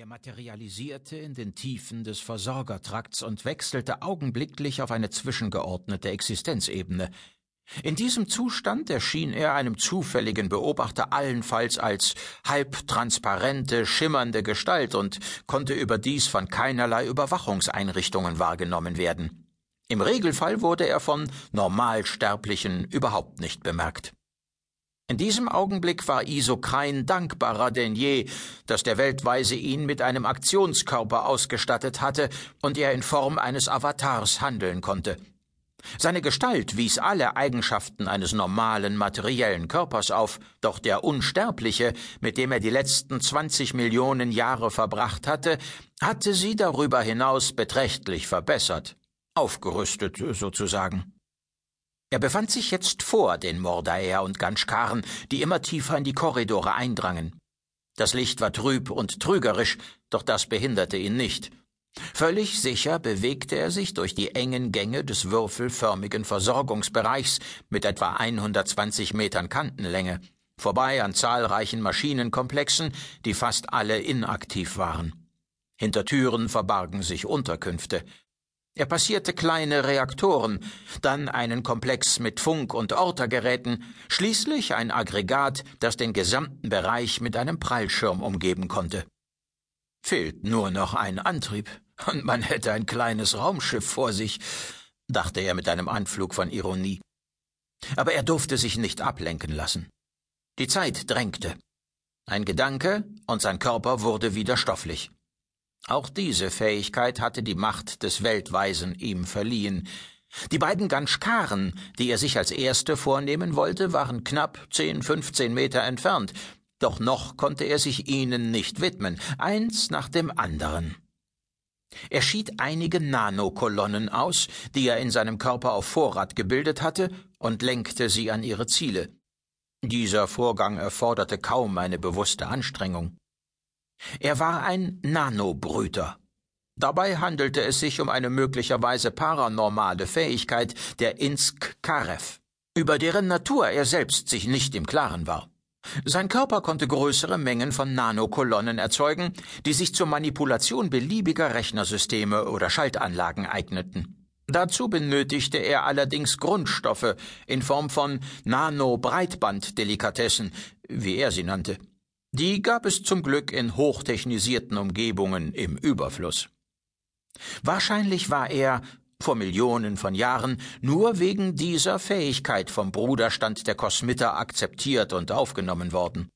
Er materialisierte in den Tiefen des Versorgertrakts und wechselte augenblicklich auf eine zwischengeordnete Existenzebene. In diesem Zustand erschien er einem zufälligen Beobachter allenfalls als halbtransparente, schimmernde Gestalt und konnte überdies von keinerlei Überwachungseinrichtungen wahrgenommen werden. Im Regelfall wurde er von Normalsterblichen überhaupt nicht bemerkt. In diesem Augenblick war Isokrein dankbarer denn je, dass der Weltweise ihn mit einem Aktionskörper ausgestattet hatte und er in Form eines Avatars handeln konnte. Seine Gestalt wies alle Eigenschaften eines normalen materiellen Körpers auf, doch der Unsterbliche, mit dem er die letzten zwanzig Millionen Jahre verbracht hatte, hatte sie darüber hinaus beträchtlich verbessert, aufgerüstet sozusagen. Er befand sich jetzt vor den Mordaer und Ganschkaren, die immer tiefer in die Korridore eindrangen. Das Licht war trüb und trügerisch, doch das behinderte ihn nicht. Völlig sicher bewegte er sich durch die engen Gänge des würfelförmigen Versorgungsbereichs mit etwa 120 Metern Kantenlänge, vorbei an zahlreichen Maschinenkomplexen, die fast alle inaktiv waren. Hinter Türen verbargen sich Unterkünfte, er passierte kleine Reaktoren, dann einen Komplex mit Funk- und Ortergeräten, schließlich ein Aggregat, das den gesamten Bereich mit einem Prallschirm umgeben konnte. Fehlt nur noch ein Antrieb, und man hätte ein kleines Raumschiff vor sich, dachte er mit einem Anflug von Ironie. Aber er durfte sich nicht ablenken lassen. Die Zeit drängte. Ein Gedanke, und sein Körper wurde wieder stofflich. Auch diese Fähigkeit hatte die Macht des Weltweisen ihm verliehen. Die beiden Ganschkaren, die er sich als erste vornehmen wollte, waren knapp zehn, fünfzehn Meter entfernt, doch noch konnte er sich ihnen nicht widmen, eins nach dem anderen. Er schied einige Nanokolonnen aus, die er in seinem Körper auf Vorrat gebildet hatte, und lenkte sie an ihre Ziele. Dieser Vorgang erforderte kaum eine bewusste Anstrengung. Er war ein Nanobrüter. Dabei handelte es sich um eine möglicherweise paranormale Fähigkeit der Insk Karev, über deren Natur er selbst sich nicht im Klaren war. Sein Körper konnte größere Mengen von Nanokolonnen erzeugen, die sich zur Manipulation beliebiger Rechnersysteme oder Schaltanlagen eigneten. Dazu benötigte er allerdings Grundstoffe in Form von Nano-Breitband-Delikatessen, wie er sie nannte. Die gab es zum Glück in hochtechnisierten Umgebungen im Überfluss. Wahrscheinlich war er, vor Millionen von Jahren, nur wegen dieser Fähigkeit vom Bruderstand der Kosmiter akzeptiert und aufgenommen worden.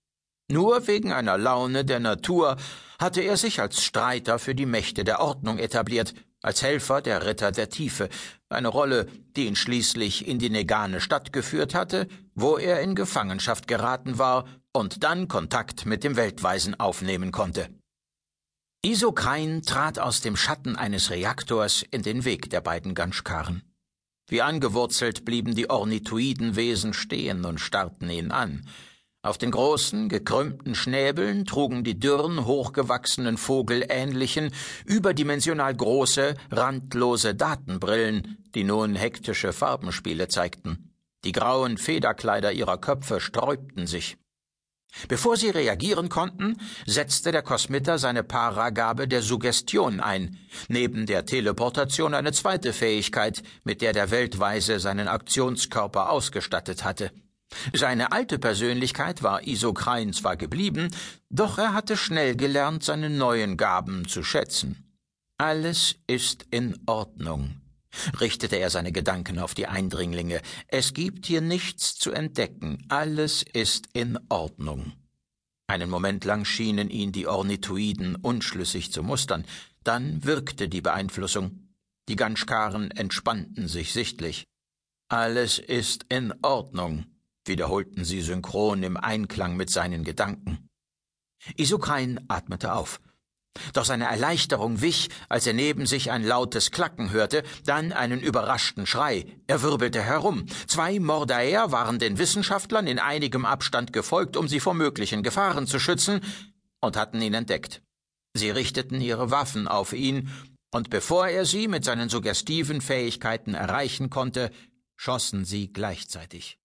Nur wegen einer Laune der Natur hatte er sich als Streiter für die Mächte der Ordnung etabliert, als Helfer der Ritter der Tiefe, eine Rolle, die ihn schließlich in die Negane Stadt geführt hatte, wo er in Gefangenschaft geraten war und dann Kontakt mit dem Weltweisen aufnehmen konnte. Isokrain trat aus dem Schatten eines Reaktors in den Weg der beiden Ganschkaren. Wie angewurzelt blieben die Ornithoidenwesen stehen und starrten ihn an. Auf den großen, gekrümmten Schnäbeln trugen die dürren, hochgewachsenen Vogelähnlichen, überdimensional große, randlose Datenbrillen, die nun hektische Farbenspiele zeigten. Die grauen Federkleider ihrer Köpfe sträubten sich. Bevor sie reagieren konnten, setzte der Kosmiter seine Paragabe der Suggestion ein, neben der Teleportation eine zweite Fähigkeit, mit der der Weltweise seinen Aktionskörper ausgestattet hatte. Seine alte Persönlichkeit war Isokrein zwar geblieben, doch er hatte schnell gelernt, seine neuen Gaben zu schätzen. Alles ist in Ordnung, richtete er seine Gedanken auf die Eindringlinge. Es gibt hier nichts zu entdecken. Alles ist in Ordnung. Einen Moment lang schienen ihn die Ornithoiden unschlüssig zu mustern. Dann wirkte die Beeinflussung. Die Ganschkaren entspannten sich sichtlich. Alles ist in Ordnung, wiederholten sie synchron im Einklang mit seinen Gedanken. Isukrein atmete auf. Doch seine Erleichterung wich, als er neben sich ein lautes Klacken hörte, dann einen überraschten Schrei. Er wirbelte herum. Zwei Mordaer waren den Wissenschaftlern in einigem Abstand gefolgt, um sie vor möglichen Gefahren zu schützen, und hatten ihn entdeckt. Sie richteten ihre Waffen auf ihn, und bevor er sie mit seinen suggestiven Fähigkeiten erreichen konnte, schossen sie gleichzeitig.